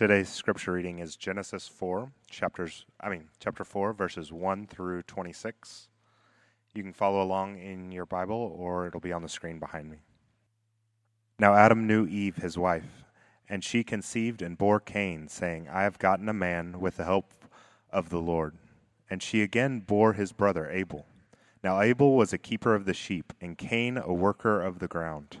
Today's scripture reading is Genesis 4, chapters I mean chapter 4 verses 1 through 26. You can follow along in your Bible or it'll be on the screen behind me. Now Adam knew Eve his wife, and she conceived and bore Cain, saying, I have gotten a man with the help of the Lord. And she again bore his brother Abel. Now Abel was a keeper of the sheep, and Cain a worker of the ground.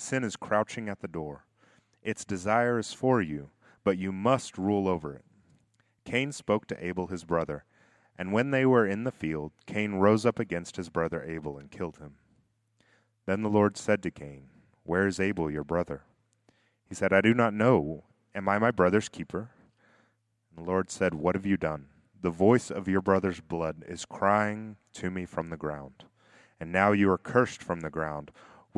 Sin is crouching at the door. Its desire is for you, but you must rule over it. Cain spoke to Abel his brother, and when they were in the field, Cain rose up against his brother Abel and killed him. Then the Lord said to Cain, Where is Abel your brother? He said, I do not know. Am I my brother's keeper? And the Lord said, What have you done? The voice of your brother's blood is crying to me from the ground. And now you are cursed from the ground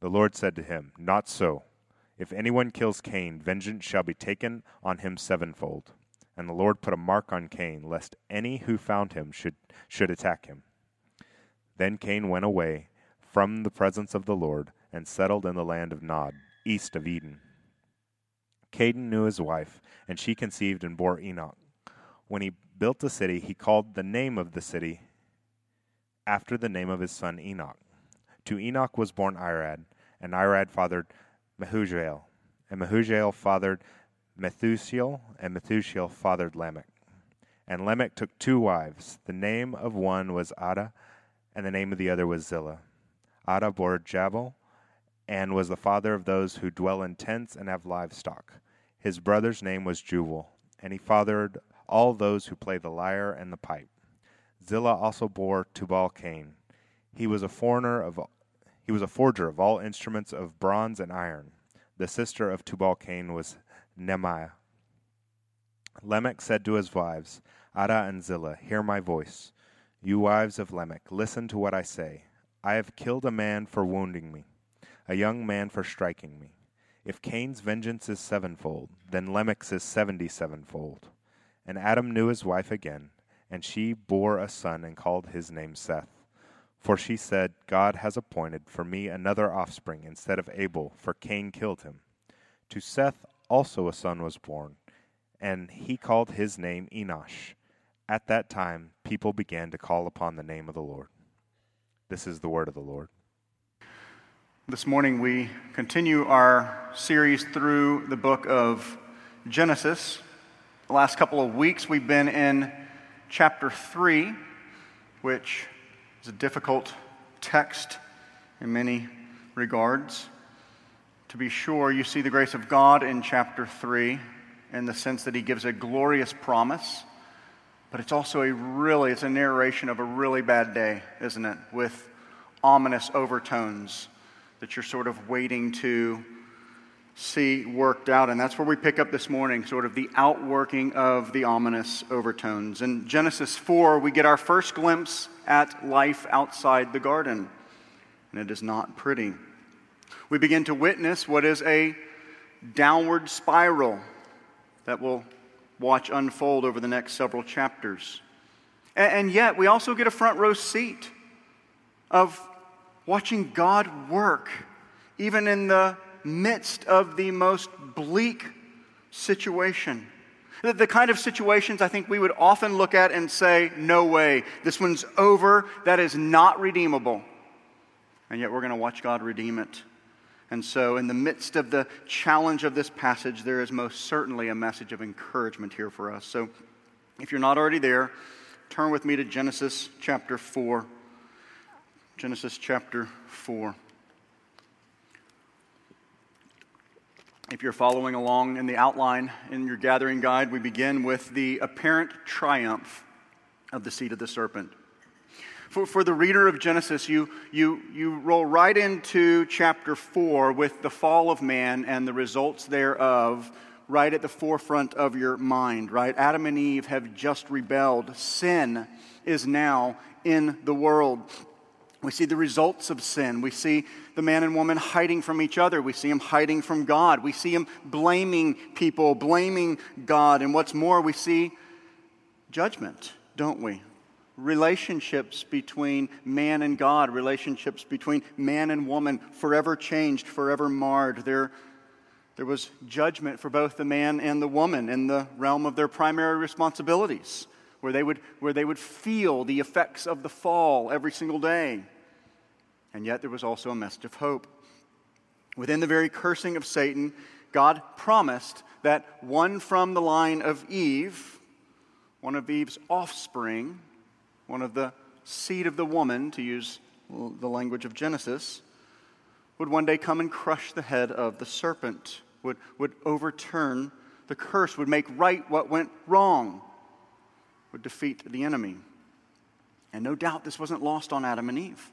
The Lord said to him, Not so. If anyone kills Cain, vengeance shall be taken on him sevenfold. And the Lord put a mark on Cain, lest any who found him should, should attack him. Then Cain went away from the presence of the Lord and settled in the land of Nod, east of Eden. Cain knew his wife, and she conceived and bore Enoch. When he built a city, he called the name of the city after the name of his son Enoch. To Enoch was born Irad, and Irad fathered Mehujael, and Mehujael fathered Methushael, and Methushael fathered Lamech. And Lamech took two wives. The name of one was Adah, and the name of the other was Zillah. Adah bore Jabal, and was the father of those who dwell in tents and have livestock. His brother's name was Jubal, and he fathered all those who play the lyre and the pipe. Zillah also bore Tubal Cain. He was a foreigner of he was a forger of all instruments of bronze and iron. The sister of Tubal Cain was Naamah. Lamech said to his wives, Adah and Zillah, Hear my voice. You wives of Lamech, listen to what I say. I have killed a man for wounding me, a young man for striking me. If Cain's vengeance is sevenfold, then Lamech's is seventy sevenfold. And Adam knew his wife again, and she bore a son and called his name Seth. For she said, God has appointed for me another offspring instead of Abel, for Cain killed him. To Seth also a son was born, and he called his name Enosh. At that time, people began to call upon the name of the Lord. This is the word of the Lord. This morning, we continue our series through the book of Genesis. The last couple of weeks, we've been in chapter 3, which it's a difficult text in many regards. To be sure, you see the grace of God in chapter 3 in the sense that he gives a glorious promise, but it's also a really, it's a narration of a really bad day, isn't it? With ominous overtones that you're sort of waiting to see worked out. And that's where we pick up this morning, sort of the outworking of the ominous overtones. In Genesis 4, we get our first glimpse at life outside the garden, and it is not pretty. We begin to witness what is a downward spiral that we'll watch unfold over the next several chapters. And yet, we also get a front row seat of watching God work, even in the midst of the most bleak situation. The kind of situations I think we would often look at and say, no way, this one's over, that is not redeemable. And yet we're going to watch God redeem it. And so, in the midst of the challenge of this passage, there is most certainly a message of encouragement here for us. So, If you're not already there, turn with me to Genesis chapter 4. Genesis chapter 4. If you're following along in the outline in your gathering guide, we begin with the apparent triumph of the seed of the serpent. For, for the reader of Genesis, you, you, you roll right into chapter 4 with the fall of man and the results thereof right at the forefront of your mind, right? Adam and Eve have just rebelled. Sin is now in the world. We see the results of sin. We see the man and woman hiding from each other. We see them hiding from God. We see them blaming people, blaming God. And what's more, we see judgment, don't we? relationships between man and God, relationships between man and woman, forever changed, forever marred. There, there was judgment for both the man and the woman in the realm of their primary responsibilities, where they would, where they would feel the effects of the fall every single day. And yet there was also a message of hope. Within the very cursing of Satan, God promised that one from the line of Eve, one of Eve's offspring, one of the seed of the woman, to use the language of Genesis, would one day come and crush the head of the serpent, would, would overturn the curse, would make right what went wrong, would defeat the enemy. And no doubt this wasn't lost on Adam and Eve.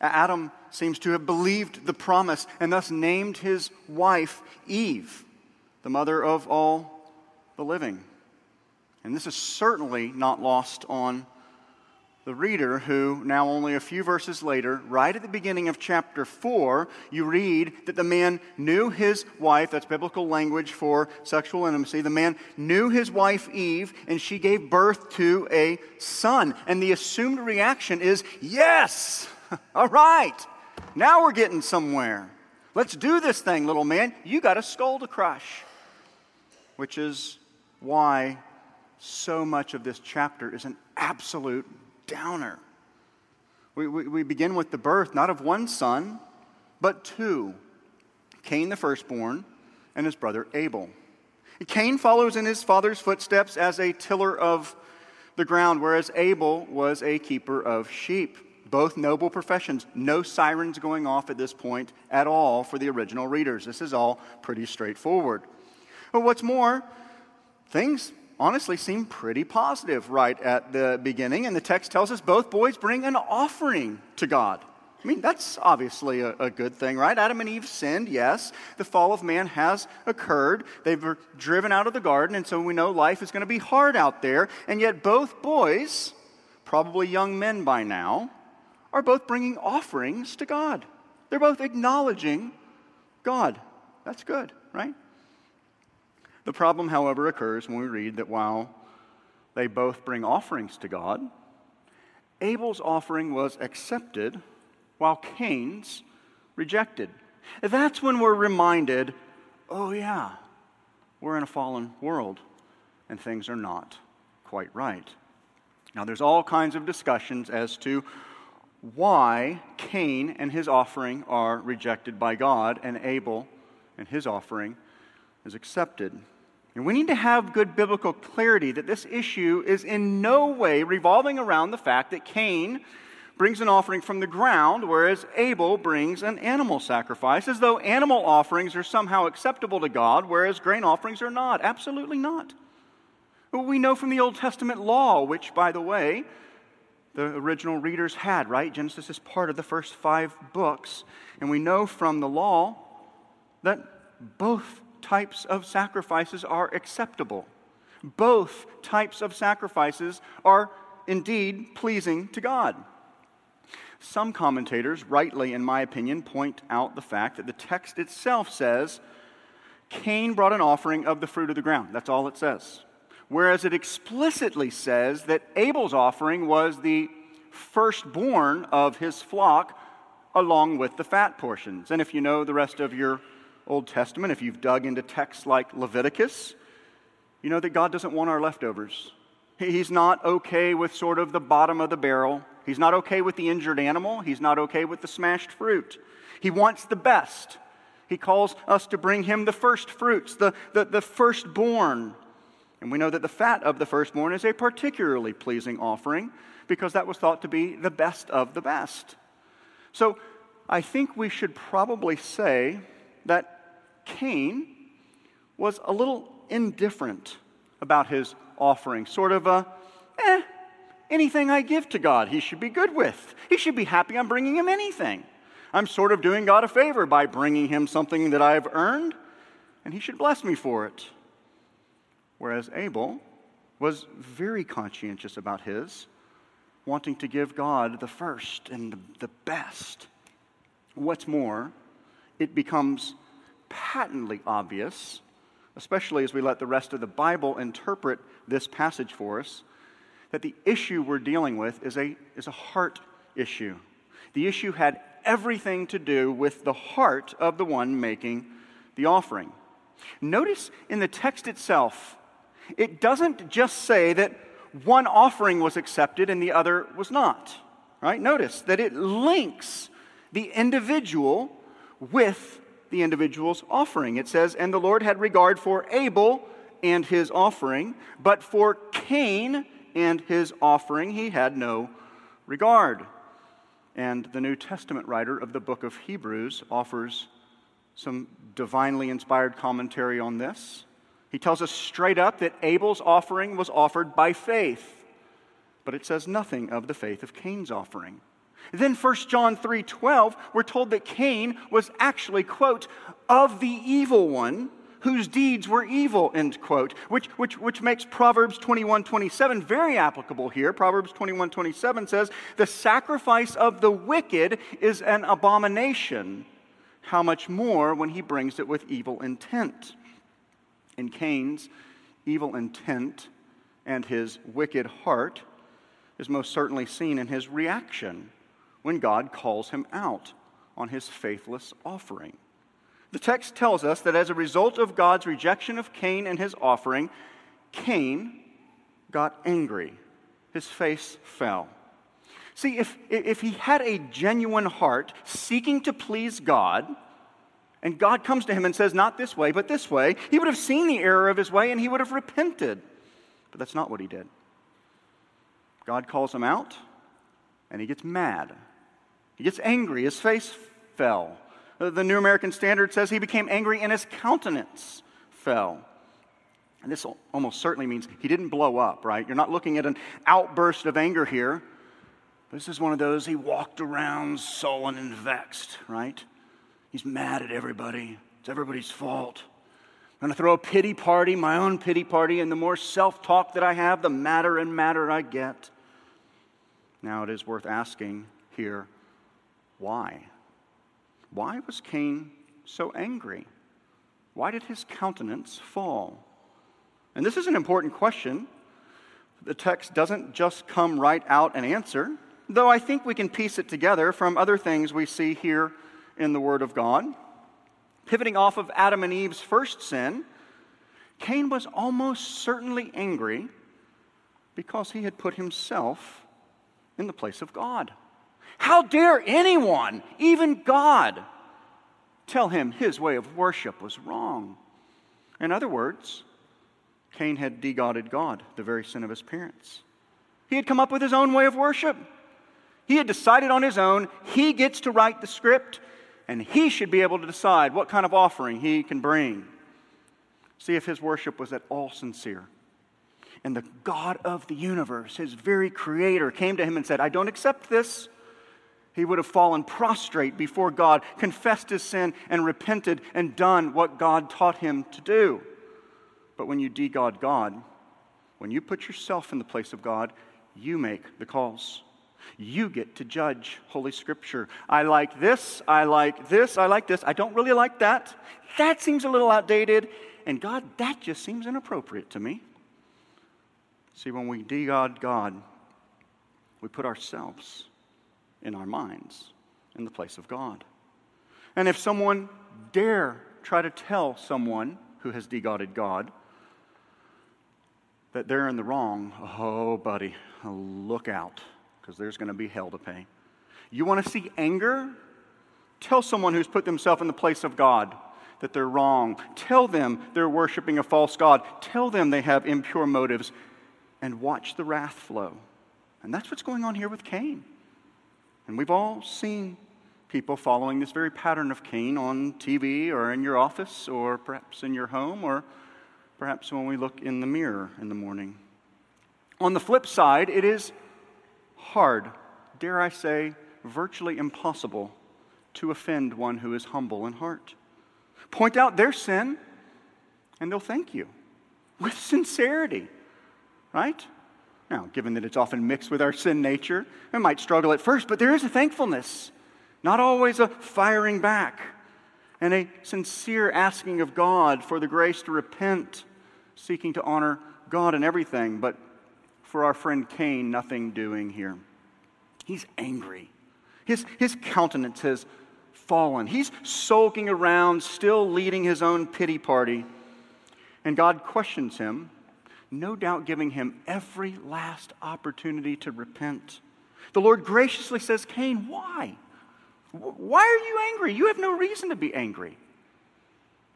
Adam seems to have believed the promise and thus named his wife Eve, the mother of all the living. And this is certainly not lost on the reader who, now only a few verses later, right at the beginning of chapter 4, you read that the man knew his wife, that's biblical language for sexual intimacy. The man knew his wife Eve, and she gave birth to a son. And the assumed reaction is, yes, all right, now we're getting somewhere. Let's do this thing, little man. You got a skull to crush. Which is why so much of this chapter is an absolute downer. We, we, we begin with the birth, not of one son, but two Cain the firstborn and his brother Abel. Cain follows in his father's footsteps as a tiller of the ground, whereas Abel was a keeper of sheep. Both noble professions. No sirens going off at this point at all for the original readers. This is all pretty straightforward. But what's more, things honestly seem pretty positive right at the beginning. And the text tells us both boys bring an offering to God. I mean, that's obviously a, a, good thing, right? Adam and Eve sinned, yes. The fall of man has occurred. They were driven out of the garden, and so we know life is going to be hard out there. And yet, both boys, probably young men by now, are both bringing offerings to God. They're both acknowledging God. That's good, right? The problem, however, occurs when we read that while they both bring offerings to God, Abel's offering was accepted while Cain's rejected. That's when we're reminded oh, yeah, we're in a fallen world and things are not quite right. Now, there's all kinds of discussions as to why Cain and his offering are rejected by God and Abel and his offering is accepted. And we need to have good biblical clarity that this issue is in no way revolving around the fact that Cain brings an offering from the ground, whereas Abel brings an animal sacrifice, as though animal offerings are somehow acceptable to God, whereas grain offerings are not. Absolutely not. We know from the Old Testament law, which, by the way, the original readers had, right? Genesis is part of the first five books. And we know from the law that both types of sacrifices are acceptable. Both types of sacrifices are indeed pleasing to God. Some commentators, rightly in my opinion, point out the fact that the text itself says Cain brought an offering of the fruit of the ground. That's all it says. Whereas it explicitly says that Abel's offering was the firstborn of his flock along with the fat portions. And if you know the rest of your Old Testament, if you've dug into texts like Leviticus, you know that God doesn't want our leftovers. He's not okay with sort of the bottom of the barrel. He's not okay with the injured animal. He's not okay with the smashed fruit. He wants the best. He calls us to bring him the first fruits, the, the, the firstborn And we know that the fat of the firstborn is a particularly pleasing offering because that was thought to be the best of the best. So I think we should probably say that Cain was a little indifferent about his offering, sort of a, eh, anything I give to God, he should be good with. He should be happy I'm bringing him anything. I'm sort of doing God a favor by bringing him something that I've earned, and he should bless me for it. Whereas Abel was very conscientious about his, wanting to give God the first and the best. What's more, it becomes patently obvious, especially as we let the rest of the Bible interpret this passage for us, that the issue we're dealing with is a, is a heart issue. The issue had everything to do with the heart of the one making the offering. Notice in the text itself, it doesn't just say that one offering was accepted and the other was not. Right? Notice that it links the individual with the individual's offering. It says, And the Lord had regard for Abel and his offering, but for Cain and his offering he had no regard. And the New Testament writer of the book of Hebrews offers some divinely inspired commentary on this. He tells us straight up that Abel's offering was offered by faith, but it says nothing of the faith of Cain's offering. Then 1 John 3:12, we're told that Cain was actually, quote, of the evil one whose deeds were evil, end quote, which, which, which makes Proverbs 21 27 very applicable here. Proverbs 21 27 says, The sacrifice of the wicked is an abomination. How much more when he brings it with evil intent? In Cain's evil intent and his wicked heart is most certainly seen in his reaction when God calls him out on his faithless offering. The text tells us that as a result of God's rejection of Cain and his offering, Cain got angry. His face fell. See, if, if he had a genuine heart seeking to please God, and God comes to him and says, Not this way, but this way, he would have seen the error of his way and he would have repented. But that's not what he did. God calls him out, and he gets mad. He gets angry. His face fell. Uh, the New American Standard says he became angry and his countenance fell. And this almost certainly means he didn't blow up, right? You're not looking at an outburst of anger here. This is one of those he walked around sullen and vexed, right? He's mad at everybody. It's everybody's fault. I'm going to throw a pity party, my own pity party, and the more self talk that I have, the madder and madder I get. Now, it is worth asking here why? Why was Cain so angry? Why did his countenance fall? And this is an important question. The text doesn't just come right out and answer, though I think we can piece it together from other things we see here in the Word of God. Pivoting off of Adam and Eve's first sin, Cain was almost certainly angry because he had put himself in the place of God. How dare anyone, even God, tell him his way of worship was wrong? In other words, Cain had degodded God, the very sin of his parents. He had come up with his own way of worship. He had decided on his own, he gets to write the script, and he should be able to decide what kind of offering he can bring. See if his worship was at all sincere. And the God of the universe, his very creator, came to him and said, I don't accept this. He would have fallen prostrate before God, confessed his sin, and repented and done what God taught him to do. But when you de-God God, when you put yourself in the place of God, you make the calls. You get to judge Holy Scripture. I like this, I like this, I like this. I don't really like that. That seems a little outdated. And God, that just seems inappropriate to me. See, when we de-God God, we put ourselves in our minds in the place of God. And if someone dare try to tell someone who has degodded God that they're in the wrong, oh, buddy, look out, because there's going to be hell to pay. You want to see anger? Tell someone who's put themselves in the place of God that they're wrong. Tell them they're worshiping a false God. Tell them they have impure motives. And watch the wrath flow. And that's what's going on here with Cain. And we've all seen people following this very pattern of Cain on TV or in your office or perhaps in your home or perhaps when we look in the mirror in the morning. On the flip side, it is hard, dare I say, virtually impossible to offend one who is humble in heart. Point out their sin, and they'll thank you with sincerity, right? Now, given that it's often mixed with our sin nature, we might struggle at first, but there is a thankfulness, not always a firing back, and a sincere asking of God for the grace to repent, seeking to honor God in everything, but for our friend Cain, nothing doing here. He's angry. His, his countenance has fallen. He's sulking around, still leading his own pity party. And God questions him, no doubt giving him every last opportunity to repent. The Lord graciously says, Cain, why? Why are you angry? You have no reason to be angry.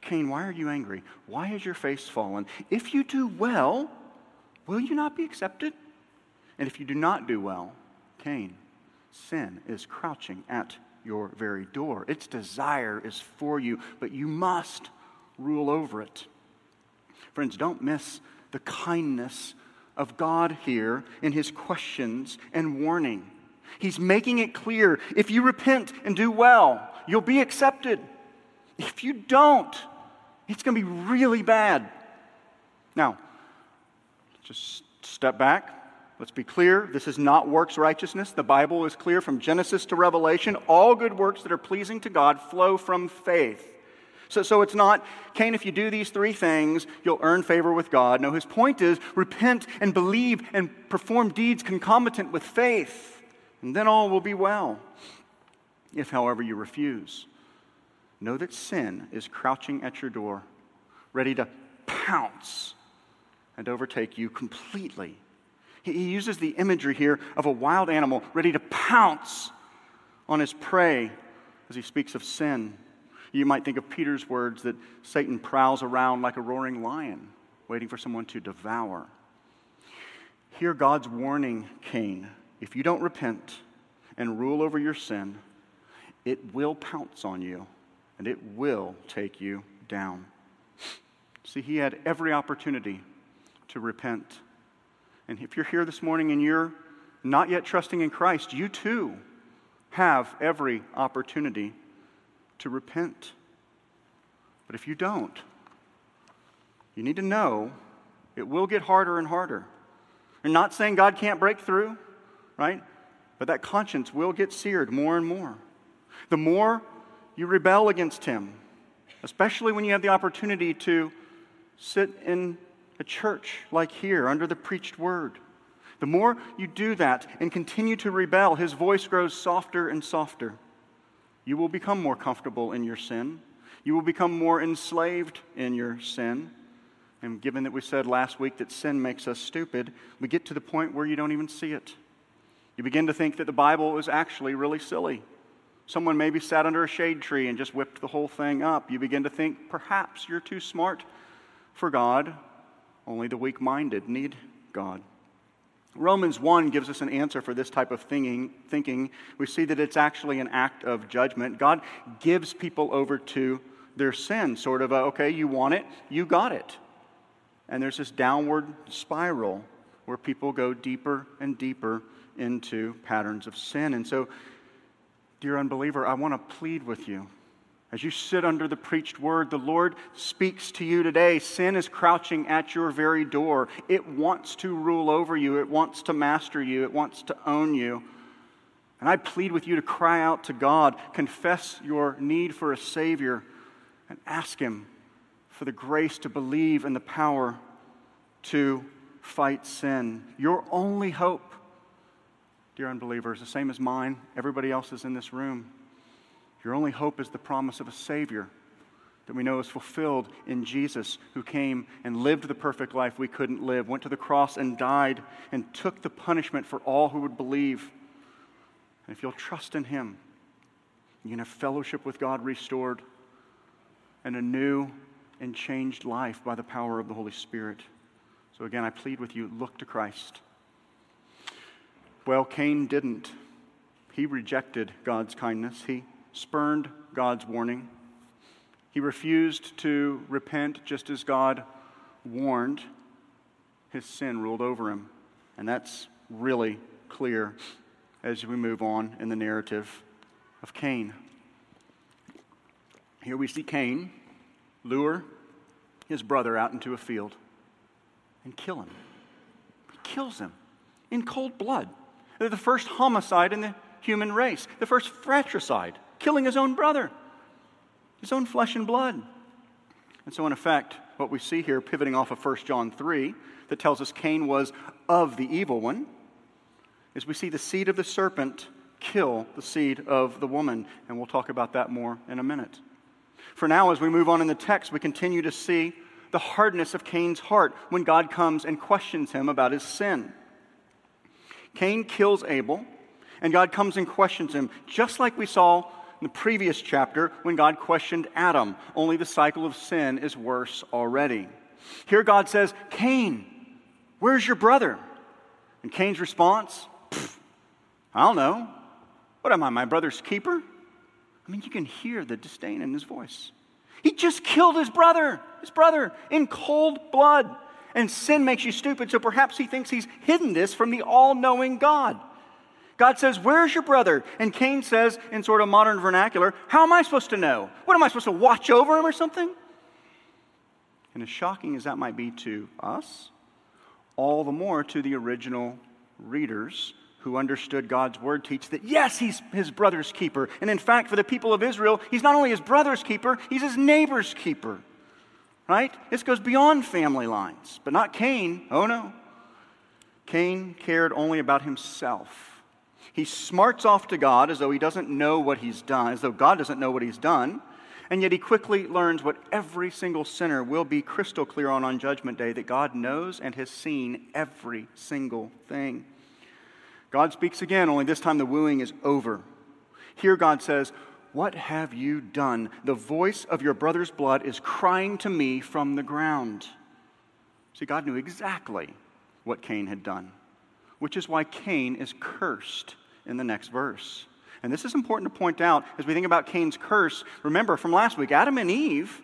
Cain, why are you angry? Why has your face fallen? If you do well, will you not be accepted? And if you do not do well, Cain, sin is crouching at your very door. Its desire is for you, but you must rule over it. Friends, don't miss the kindness of God here in his questions and warning. He's making it clear if you repent and do well, you'll be accepted. If you don't, it's going to be really bad. Now, just step back Let's be clear this is not works righteousness. The Bible is clear from Genesis to Revelation. All good works that are pleasing to God flow from faith. So, so it's not, Cain, if you do these three things, you'll earn favor with God. No, his point is repent and believe and perform deeds concomitant with faith, and then all will be well. If, however, you refuse, know that sin is crouching at your door, ready to pounce and overtake you completely he uses the imagery here of a wild animal ready to pounce on his prey as he speaks of sin. You might think of Peter's words that Satan prowls around like a roaring lion, waiting for someone to devour. Hear God's warning, Cain. If you don't repent and rule over your sin, it will pounce on you and it will take you down. See, he had every opportunity to repent and if you're here this morning and you're not yet trusting in Christ, you too have every opportunity to repent. But if you don't, you need to know it will get harder and harder. I'm not saying God can't break through, right? But that conscience will get seared more and more. The more you rebel against Him, especially when you have the opportunity to sit in a church like here under the preached word. The more you do that and continue to rebel, his voice grows softer and softer. You will become more comfortable in your sin. You will become more enslaved in your sin. And given that we said last week that sin makes us stupid, we get to the point where you don't even see it. You begin to think that the Bible is actually really silly. Someone maybe sat under a shade tree and just whipped the whole thing up. You begin to think perhaps you're too smart for God only the weak minded need God. Romans 1 gives us an answer for this type of thinking, thinking. We see that it's actually an act of judgment. God gives people over to their sin, sort of a, okay, you want it, you got it. And there's this downward spiral where people go deeper and deeper into patterns of sin. And so, dear unbeliever, I want to plead with you as you sit under the preached word, the Lord speaks to you today. Sin is crouching at your very door. It wants to rule over you, it wants to master you, it wants to own you. And I plead with you to cry out to God, confess your need for a Savior, and ask Him for the grace to believe and the power to fight sin. Your only hope, dear unbelievers, the same as mine, everybody else is in this room. Your only hope is the promise of a Savior that we know is fulfilled in Jesus, who came and lived the perfect life we couldn't live, went to the cross and died, and took the punishment for all who would believe. And if you'll trust in Him, you can have fellowship with God restored. and a new and changed life by the power of the Holy Spirit. So again, I plead with you look to Christ. Well, Cain didn't. He rejected God's kindness, he spurned God's warning. He refused to repent just as God warned. His sin ruled over him. And that's really clear as we move on in the narrative of Cain. Here we see Cain lure his brother out into a field and kill him. He kills him in cold blood. They're the first homicide in the human race, the first fratricide, killing his own brother, his own flesh and blood. And so, in effect, what we see here, pivoting off of 1 John 3, that tells us Cain was of the evil one, is we see the seed of the serpent kill the seed of the woman. And we'll talk about that more in a minute. For now, as we move on in the text, we continue to see the hardness of Cain's heart when God comes and questions him about his sin. Cain kills Abel, and God comes and questions him, just like we saw in the previous chapter when God questioned Adam, only the cycle of sin is worse already. Here, God says, Cain, where's your brother? And Cain's response, I don't know. What am I, my brother's keeper? I mean, you can hear the disdain in his voice. He just killed his brother, his brother, in cold blood. And sin makes you stupid, so perhaps he thinks he's hidden this from the all knowing God. God says, Where's your brother? And Cain says, in sort of modern vernacular, How am I supposed to know? What am I supposed to watch over him or something? And as shocking as that might be to us, all the more to the original readers who understood God's word teach that yes, he's his brother's keeper. And in fact, for the people of Israel, he's not only his brother's keeper, he's his neighbor's keeper. Right? This goes beyond family lines, but not Cain. Oh no. Cain cared only about himself. He smarts off to God as though he doesn't know what he's done, as though God doesn't know what he's done. And yet he quickly learns what every single sinner will be crystal clear on on Judgment Day that God knows and has seen every single thing. God speaks again, only this time the wooing is over. Here God says, What have you done? The voice of your brother's blood is crying to me from the ground. See, God knew exactly what Cain had done, which is why Cain is cursed in the next verse. And this is important to point out as we think about Cain's curse. Remember from last week, Adam and Eve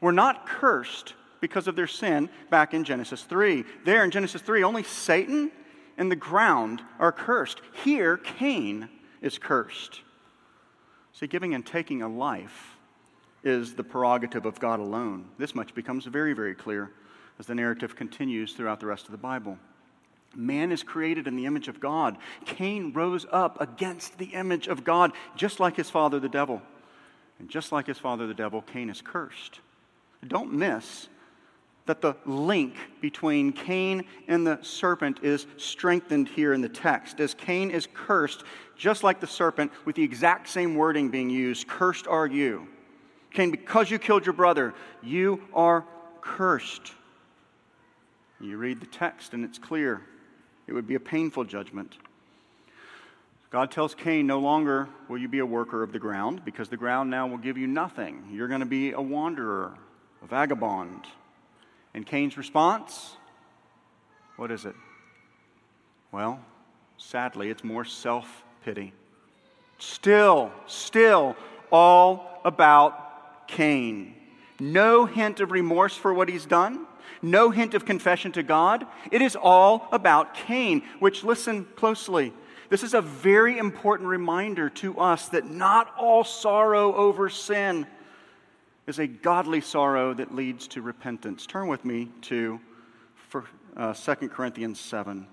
were not cursed because of their sin back in Genesis 3. There in Genesis 3, only Satan and the ground are cursed. Here, Cain is cursed. See, giving and taking a life is the prerogative of God alone. This much becomes very, very clear as the narrative continues throughout the rest of the Bible. Man is created in the image of God. Cain rose up against the image of God, just like his father, the devil. And just like his father, the devil, Cain is cursed. Don't miss that the link between Cain and the serpent is strengthened here in the text. As Cain is cursed, just like the serpent, with the exact same wording being used Cursed are you. Cain, because you killed your brother, you are cursed. You read the text and it's clear. It would be a painful judgment. God tells Cain, No longer will you be a worker of the ground, because the ground now will give you nothing. You're going to be a wanderer, a vagabond. And Cain's response? What is it? Well, sadly, it's more self pity. Still, still, all about Cain. No hint of remorse for what he's done, no hint of confession to God. It is all about Cain, which, listen closely, this is a very important reminder to us that not all sorrow over sin is a godly sorrow that leads to repentance. Turn with me to uh, 2 Corinthians 7.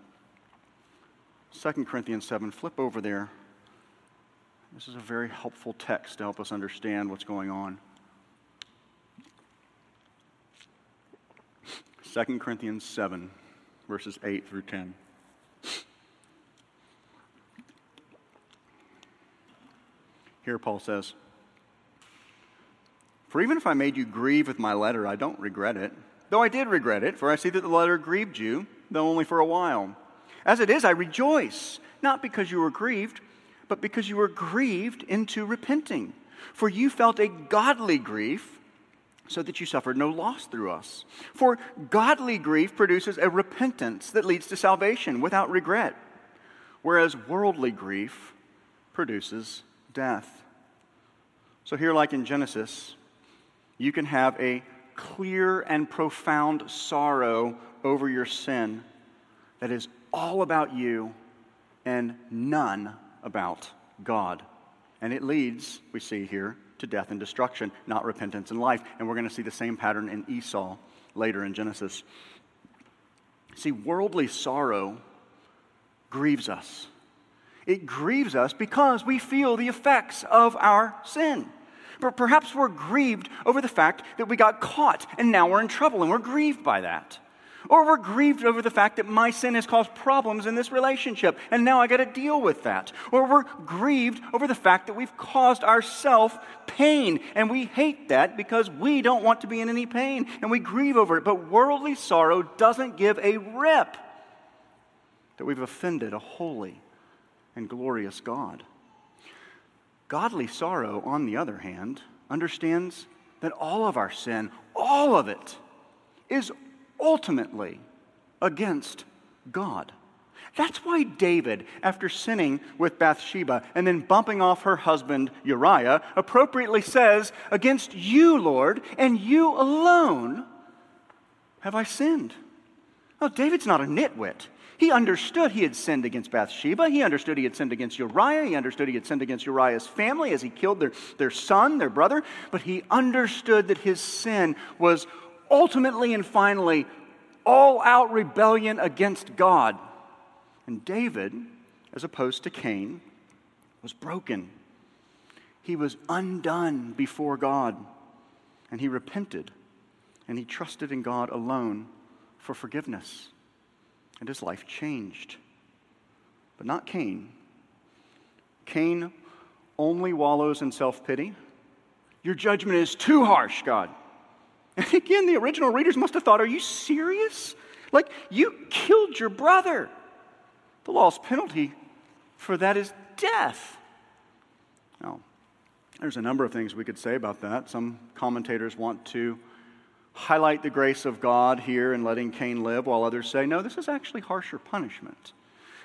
2 Corinthians 7. Flip over there. This is a very helpful text to help us understand what's going on. 2 Corinthians 7, verses 8 through 10. Here Paul says, for even if I made you grieve with my letter, I don't regret it. Though I did regret it, for I see that the letter grieved you, though only for a while. As it is, I rejoice, not because you were grieved, but because you were grieved into repenting. For you felt a godly grief, so that you suffered no loss through us. For godly grief produces a repentance that leads to salvation without regret, whereas worldly grief produces death. So, here, like in Genesis, you can have a clear and profound sorrow over your sin that is all about you and none about God. And it leads, we see here, to death and destruction, not repentance and life. And we're going to see the same pattern in Esau later in Genesis. See, worldly sorrow grieves us. It grieves us because we feel the effects of our sin. But perhaps we're grieved over the fact that we got caught and now we're in trouble and we're grieved by that. Or we're grieved over the fact that my sin has caused problems in this relationship, and now I got to deal with that. Or we're grieved over the fact that we've caused ourselves pain, and we hate that because we don't want to be in any pain, and we grieve over it. But worldly sorrow doesn't give a rip that we've offended a holy and glorious God. Godly sorrow, on the other hand, understands that all of our sin, all of it, is ultimately against God. That's why David, after sinning with Bathsheba and then bumping off her husband Uriah, appropriately says, Against you, Lord, and you alone have I sinned. Well, David's not a nitwit. He understood he had sinned against Bathsheba. He understood he had sinned against Uriah. He understood he had sinned against Uriah's family as he killed their, their son, their brother. But he understood that his sin was ultimately and finally all out rebellion against God. And David, as opposed to Cain, was broken. He was undone before God. And he repented. And he trusted in God alone for forgiveness. And his life changed. But not Cain. Cain only wallows in self pity. Your judgment is too harsh, God. And again, the original readers must have thought, Are you serious? Like, you killed your brother. The law's penalty for that is death. Now, there's a number of things we could say about that. Some commentators want to highlight the grace of God here in letting Cain live, while others say, no, this is actually harsher punishment.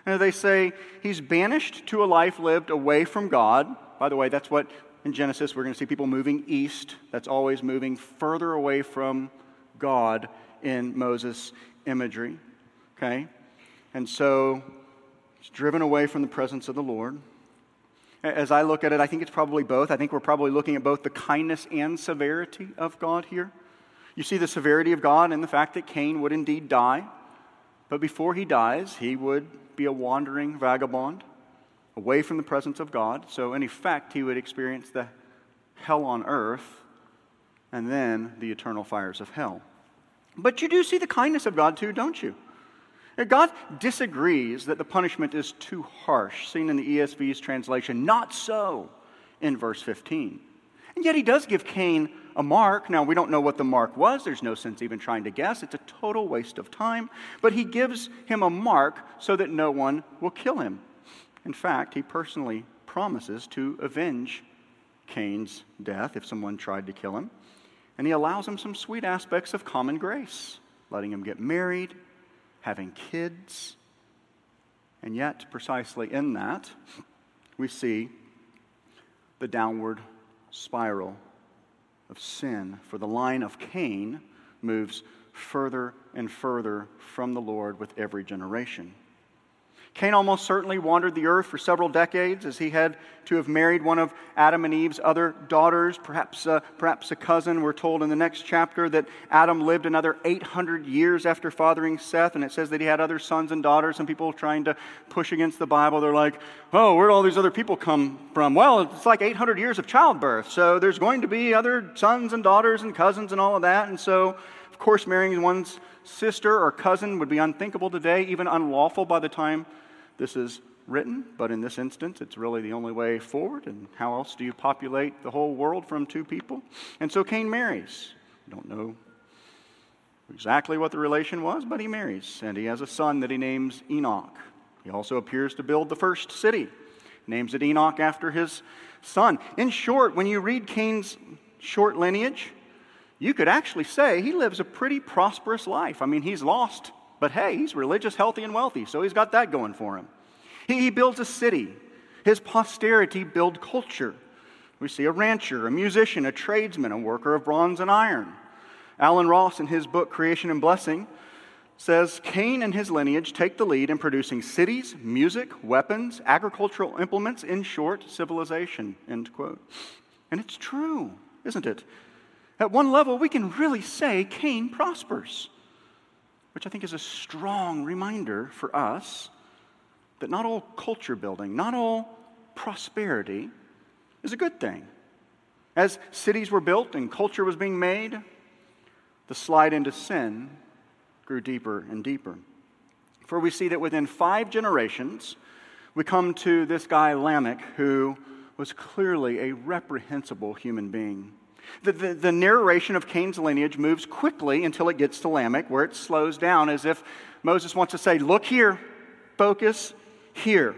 And they say he's banished to a life lived away from God. By the way, that's what in Genesis, we're going to see people moving east. That's always moving further away from God in Moses' imagery. Okay? And so it's driven away from the presence of the Lord. As I look at it, I think it's probably both. I think we're probably looking at both the kindness and severity of God here. You see the severity of God in the fact that Cain would indeed die, but before he dies, he would be a wandering vagabond away from the presence of God. So, in effect, he would experience the hell on earth and then the eternal fires of hell. But you do see the kindness of God too, don't you? God disagrees that the punishment is too harsh, seen in the ESV's translation. Not so in verse 15. And yet he does give Cain a mark. Now, we don't know what the mark was. There's no sense even trying to guess. It's a total waste of time. But he gives him a mark so that no one will kill him. In fact, he personally promises to avenge Cain's death if someone tried to kill him. And he allows him some sweet aspects of common grace, letting him get married, having kids. And yet, precisely in that, we see the downward spiral of sin. For the line of Cain moves further and further from the Lord with every generation. Cain almost certainly wandered the earth for several decades as he had to have married one of Adam and Eve's other daughters, perhaps, uh, perhaps a cousin. We're told in the next chapter that Adam lived another 800 years after fathering Seth, and it says that he had other sons and daughters. Some people trying to push against the Bible, they're like, oh, where'd all these other people come from? Well, it's like 800 years of childbirth, so there's going to be other sons and daughters and cousins and all of that, and so, of course, marrying one's sister or cousin would be unthinkable today, even unlawful by the time this is written, but in this instance, it's really the only way forward. And how else do you populate the whole world from two people? And so Cain marries. We don't know exactly what the relation was, but he marries. And he has a son that he names Enoch. He also appears to build the first city, names it Enoch after his son. In short, when you read Cain's short lineage, you could actually say he lives a pretty prosperous life. I mean, he's lost, but hey, he's religious, healthy, and wealthy, so he's got that going for him. He, he builds a city, his posterity build culture. We see a rancher, a musician, a tradesman, a worker of bronze and iron. Allen Ross, in his book Creation and Blessing, says Cain and his lineage take the lead in producing cities, music, weapons, agricultural implements, in short, civilization. End quote. And it's true, isn't it? At one level, we can really say Cain prospers, which I think is a strong reminder for us that not all culture building, not all prosperity is a good thing. As cities were built and culture was being made, the slide into sin grew deeper and deeper. For we see that within five generations, we come to this guy Lamech, who was clearly a reprehensible human being. The, the, the, narration of Cain's lineage moves quickly until it gets to Lamech, where it slows down as if Moses wants to say, Look here, focus here.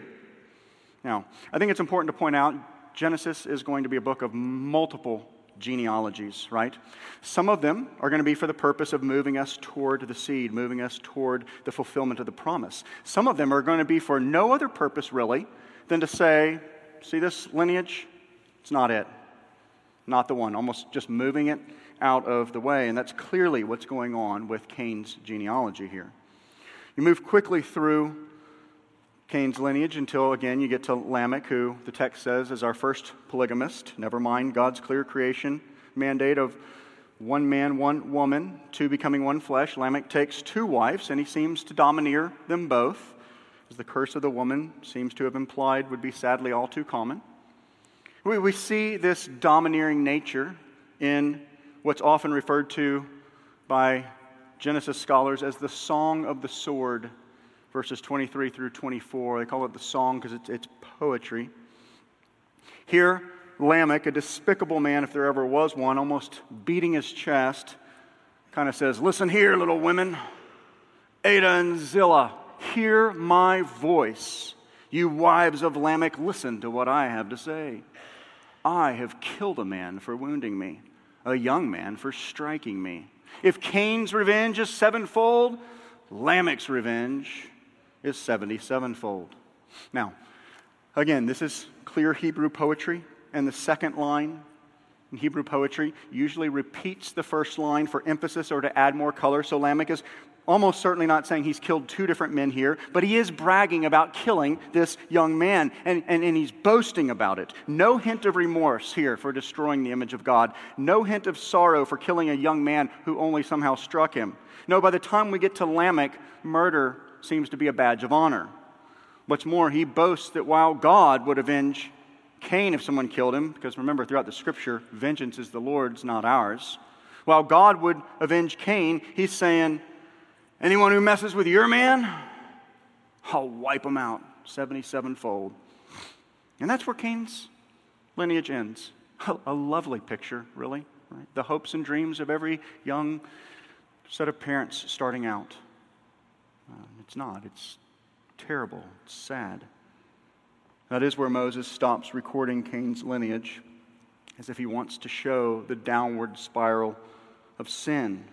Now, I think it's important to point out Genesis is going to be a book of multiple genealogies, right? Some of them are going to be for the purpose of moving us toward the seed, moving us toward the fulfillment of the promise. Some of them are going to be for no other purpose, really, than to say, see this lineage? It's not it not the one, almost just moving it out of the way. And that's clearly what's going on with Cain's genealogy here. You move quickly through Cain's lineage until, again, you get to Lamech, who the text says is our first polygamist. Never mind God's clear creation mandate of one man, one woman, two becoming one flesh. Lamech takes two wives, and he seems to domineer them both, as the curse of the woman seems to have implied would be sadly all too common. We, we see this domineering nature in what's often referred to by Genesis scholars as the Song of the Sword, verses 23 through 24. They call it the song because it's, it's poetry. Here, Lamech, a despicable man, if there ever was one, almost beating his chest, kind of says, Listen here, little women, Adah and Zillah, hear my voice. You wives of Lamech, listen to what I have to say. I have killed a man for wounding me, a young man for striking me. If Cain's revenge is sevenfold, Lamech's revenge is 77fold. Now, again, this is clear Hebrew poetry, and the second line in Hebrew poetry usually repeats the first line for emphasis or to add more color. So Lamech is almost certainly not saying he's killed two different men here, but he is bragging about killing this young man, and, and, and he's boasting about it. No hint of remorse here for destroying the image of God. No hint of sorrow for killing a young man who only somehow struck him. No, by the time we get to Lamech, murder seems to be a badge of honor. What's more, he boasts that while God would avenge Cain if someone killed him, because remember, throughout the scripture, vengeance is the Lord's, not ours. While God would avenge Cain, he's saying, Anyone who messes with your man, I'll wipe them out 77 fold. And that's where Cain's lineage ends. A, lovely picture, really. Right? The hopes and dreams of every young set of parents starting out. Uh, it's not, it's terrible, it's sad. That is where Moses stops recording Cain's lineage, as if he wants to show the downward spiral of sin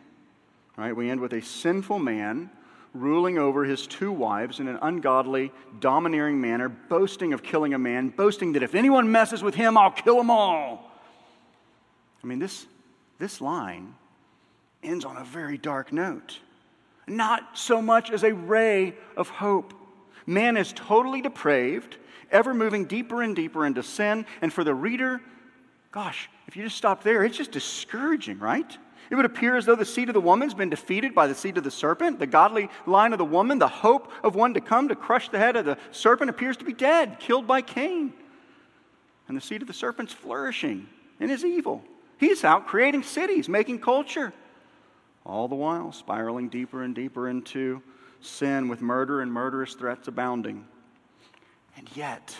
Right? We end with a sinful man ruling over his two wives in an ungodly, domineering manner, boasting of killing a man, boasting that if anyone messes with him, I'll kill them all. I mean, this, this line ends on a very dark note. Not so much as a ray of hope. Man is totally depraved, ever moving deeper and deeper into sin. And for the reader, gosh, if you just stop there, it's just discouraging, right? It would appear as though the seed of the woman's been defeated by the seed of the serpent. The godly line of the woman, the hope of one to come to crush the head of the serpent, appears to be dead, killed by Cain. And the seed of the serpent's flourishing in his evil. He's out creating cities, making culture, all the while spiraling deeper and deeper into sin with murder and murderous threats abounding. And yet,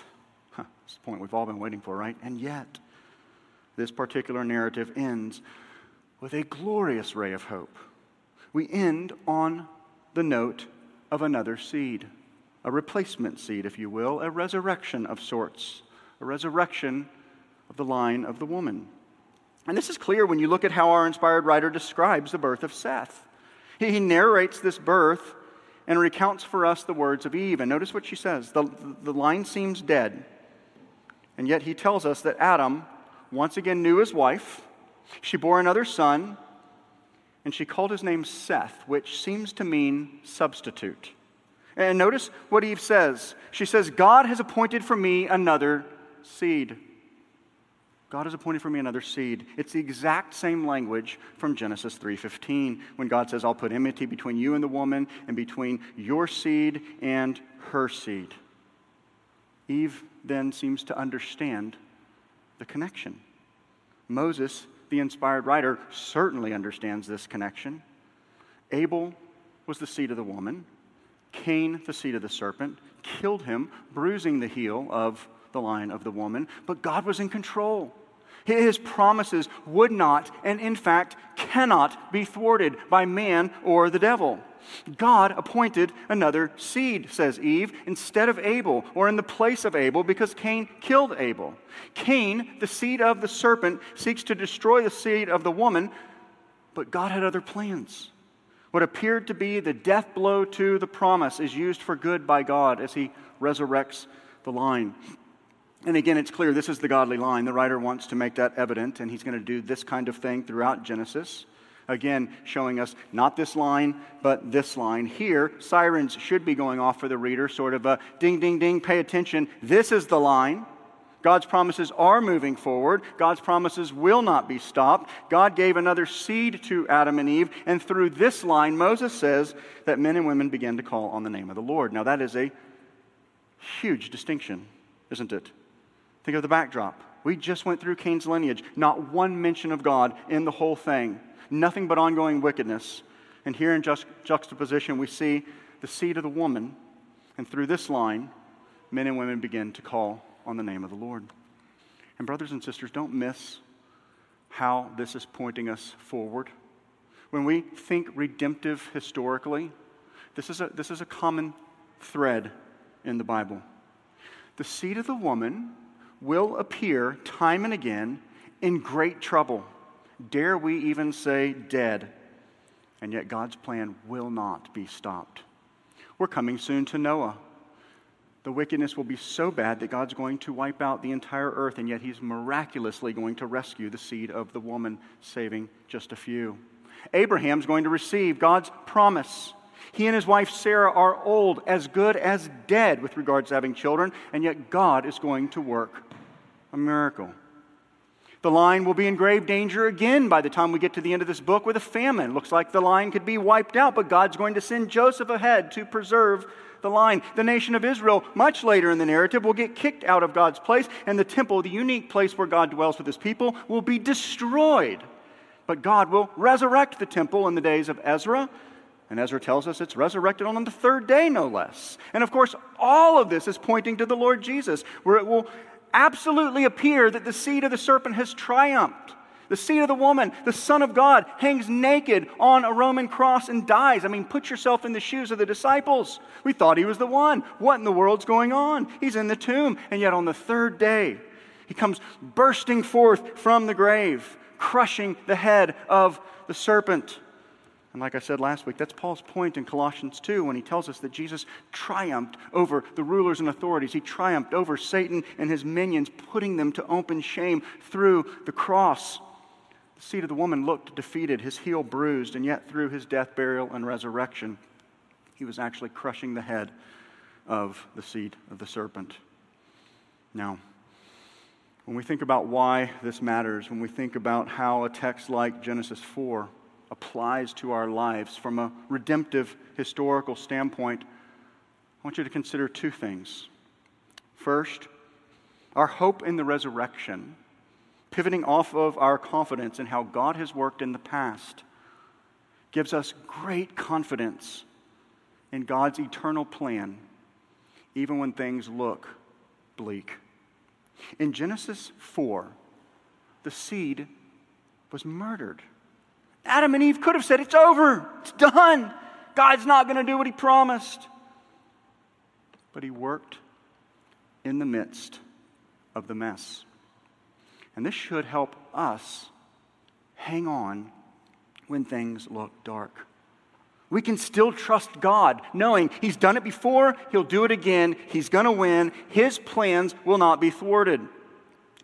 huh, this point we've all been waiting for, right? And yet, this particular narrative ends with a glorious ray of hope. We end on the note of another seed, a replacement seed, if you will, a resurrection of sorts, a resurrection of the line of the woman. And this is clear when you look at how our inspired writer describes the birth of Seth. He narrates this birth and recounts for us the words of Eve. And notice what she says the, the line seems dead. And yet he tells us that Adam once again knew his wife. She bore another son, and she called his name Seth, which seems to mean substitute. And notice what Eve says. She says, God has appointed for me another seed. God has appointed for me another seed. It's the exact same language from Genesis 3:15 when God says, "I'll put enmity between you and the woman and between your seed and her seed." Eve then seems to understand the connection. Moses, the inspired writer, certainly understands this connection. Abel was the seed of the woman, Cain, the seed of the serpent, killed him, bruising the heel of the line of the woman, but God was in control. His promises would not, and in fact cannot, be thwarted by man or the devil. God appointed another seed, says Eve, instead of Abel, or in the place of Abel, because Cain killed Abel. Cain, the seed of the serpent, seeks to destroy the seed of the woman, but God had other plans. What appeared to be the death blow to the promise is used for good by God as he resurrects the line. And again, it's clear this is the godly line. The writer wants to make that evident, and he's going to do this kind of thing throughout Genesis. Again, showing us not this line, but this line. Here, sirens should be going off for the reader, sort of a ding, ding, ding, pay attention. This is the line. God's promises are moving forward. God's promises will not be stopped. God gave another seed to Adam and Eve, and through this line, Moses says that men and women began to call on the name of the Lord. Now, that is a huge distinction, isn't it? Think of the backdrop. We just went through Cain's lineage. Not one mention of God in the whole thing. Nothing but ongoing wickedness. And here in just, juxtaposition, we see the seed of the woman. And through this line, men and women begin to call on the name of the Lord. And, brothers and sisters, don't miss how this is pointing us forward. When we think redemptive historically, this is a, this is a common thread in the Bible. The seed of the woman will appear time and again in great trouble. Dare we even say dead? And yet God's plan will not be stopped. We're coming soon to Noah. The wickedness will be so bad that God's going to wipe out the entire earth, and yet He's miraculously going to rescue the seed of the woman, saving just a few. Abraham's going to receive God's promise. He and his wife Sarah are old, as good as dead with regards to having children, and yet God is going to work a miracle. The line will be in grave danger again by the time we get to the end of this book with a famine. Looks like the line could be wiped out, but God's going to send Joseph ahead to preserve the line. The nation of Israel, much later in the narrative, will get kicked out of God's place, and the temple, the unique place where God dwells with his people, will be destroyed. But God will resurrect the temple in the days of Ezra. And Ezra tells us it's resurrected on the third day, no less. And of course, all of this is pointing to the Lord Jesus, where it will absolutely appear that the seed of the serpent has triumphed. The seed of the woman, the Son of God, hangs naked on a Roman cross and dies. I mean, put yourself in the shoes of the disciples. We thought he was the one. What in the world's going on? He's in the tomb. And yet on the third day, he comes bursting forth from the grave, crushing the head of the serpent. And like I said last week, that's Paul's point in Colossians 2 when he tells us that Jesus triumphed over the rulers and authorities. He triumphed over Satan and his minions, putting them to open shame through the cross. The seed of the woman looked defeated, his heel bruised, and yet through his death, burial, and resurrection, he was actually crushing the head of the seed of the serpent. Now, when we think about why this matters, when we think about how a text like Genesis 4 applies to our lives from a redemptive historical standpoint, I want you to consider two things. First, our hope in the resurrection, pivoting off of our confidence in how God has worked in the past, gives us great confidence in God's eternal plan, even when things look bleak. In Genesis 4, the seed was murdered. Adam and Eve could have said, It's over, it's done. God's not going to do what he promised. But he worked in the midst of the mess. And this should help us hang on when things look dark. We can still trust God, knowing He's done it before, He'll do it again, He's going to win, His plans will not be thwarted.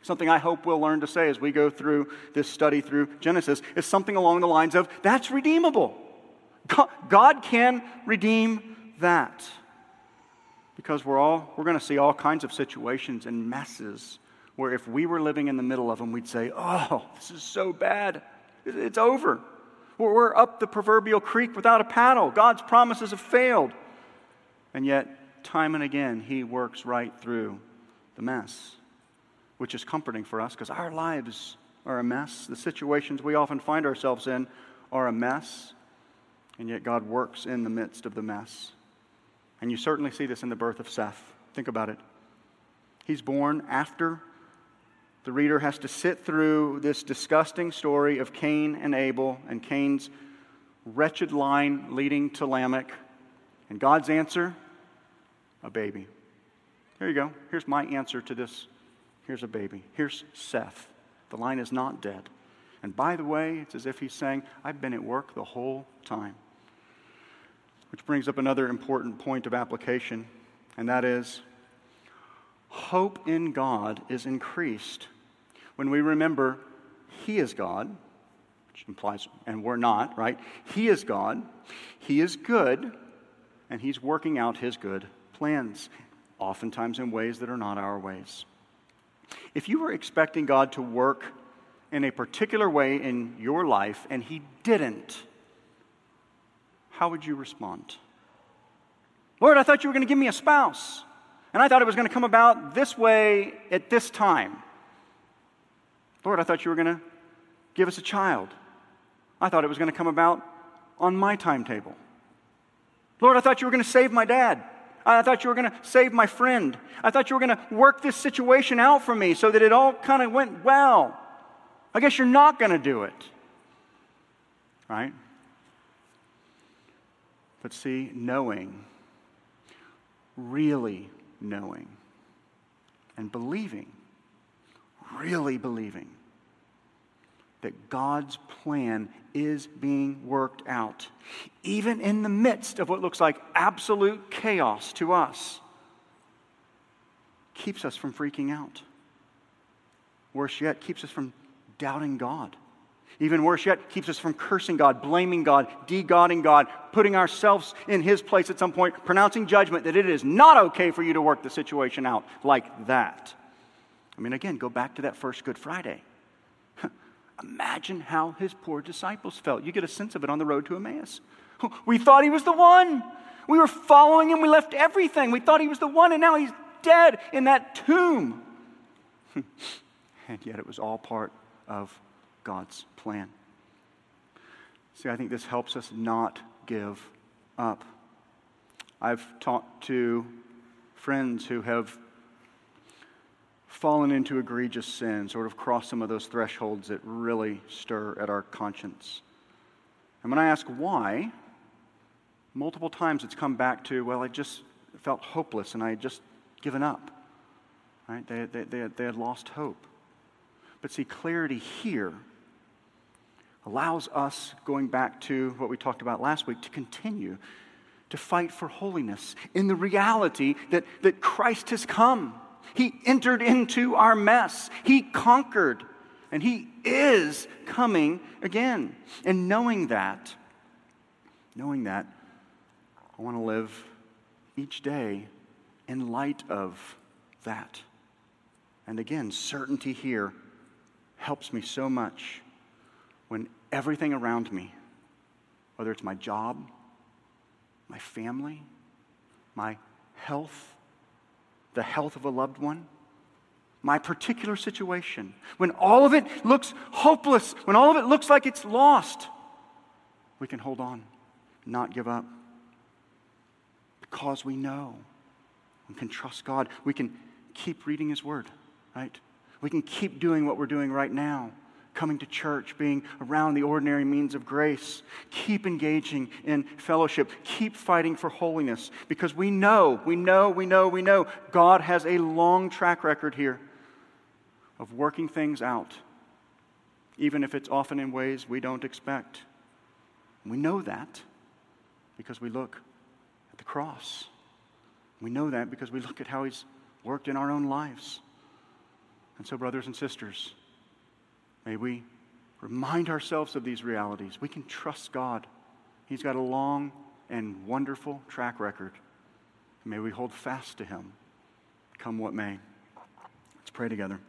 Something I hope we'll learn to say as we go through this study through Genesis is something along the lines of that's redeemable. God can redeem that. Because we're all we're going to see all kinds of situations and messes where if we were living in the middle of them, we'd say, Oh, this is so bad. It's over. We're up the proverbial creek without a paddle. God's promises have failed. And yet, time and again, He works right through the mess, which is comforting for us because our lives are a mess. The situations we often find ourselves in are a mess. And yet, God works in the midst of the mess. And you certainly see this in the birth of Seth. Think about it. He's born after the reader has to sit through this disgusting story of Cain and Abel and Cain's wretched line leading to Lamech. And God's answer? A baby. Here you go. Here's my answer to this. Here's a baby. Here's Seth. The line is not dead. And by the way, it's as if he's saying, I've been at work the whole time. Which brings up another important point of application, and that is hope in God is increased when we remember He is God, which implies, and we're not, right? He is God, He is good, and He's working out His good plans, oftentimes in ways that are not our ways. If you were expecting God to work in a particular way in your life and He didn't, how would you respond? Lord, I thought you were going to give me a spouse, and I thought it was going to come about this way at this time. Lord, I thought you were going to give us a child. I thought it was going to come about on my timetable. Lord, I thought you were going to save my dad. I thought you were going to save my friend. I thought you were going to work this situation out for me so that it all kind of went well. I guess you're not going to do it. Right? But see, knowing, really knowing, and believing really believing that God's plan is being worked out, even in the midst of what looks like absolute chaos to us, keeps us from freaking out. Worse yet, keeps us from doubting God. Even worse yet, keeps us from cursing God, blaming God, de-godding God, putting ourselves in His place at some point, pronouncing judgment that it is not okay for you to work the situation out like that. I mean, again, go back to that first Good Friday. Imagine how his poor disciples felt. You get a sense of it on the road to Emmaus. We thought he was the one. We were following him. We left everything. We thought he was the one, and now he's dead in that tomb. and yet it was all part of God's plan. See, I think this helps us not give up. I've talked to friends who have fallen into egregious sin, sort of crossed some of those thresholds that really stir at our conscience. And when I ask why, multiple times it's come back to, well, I just felt hopeless and I had just given up. Right? They, they, they, they had lost hope. But see, clarity here allows us, going back to what we talked about last week, to continue to fight for holiness in the reality that, that Christ has come he entered into our mess. He conquered. And He is coming again. And knowing that, knowing that, I want to live each day in light of that. And again, certainty here helps me so much when everything around me, whether it's my job, my family, my health, the health of a loved one, my particular situation, when all of it looks hopeless, when all of it looks like it's lost, we can hold on, not give up. Because we know and can trust God. We can keep reading His Word, right? We can keep doing what we're doing right now coming to church, being around the ordinary means of grace. Keep engaging in fellowship. Keep fighting for holiness because we know, we know, we know, we know God has a long track record here of working things out. even if it's often in ways we don't expect. We know that because we look at the cross. We know that because we look at how He's worked in our own lives. And so, brothers and sisters, may we remind ourselves of these realities. We can trust God. He's got a long and wonderful track record. May we hold fast to Him, come what may. Let's pray together.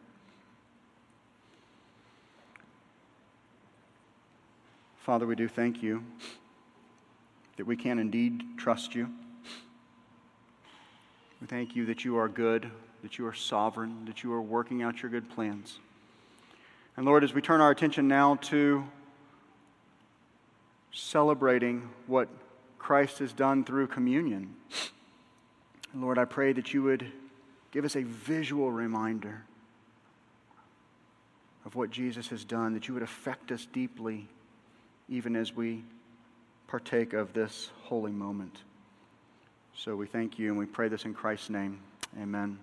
Father, we do thank you that we can indeed trust you. We thank you that you are good, that you are sovereign, that you are working out your good plans. And Lord, as we turn our attention now to celebrating what Christ has done through communion, Lord, I pray that you would give us a visual reminder of what Jesus has done, that you would affect us deeply even as we partake of this holy moment. So we thank you and we pray this in Christ's name. Amen.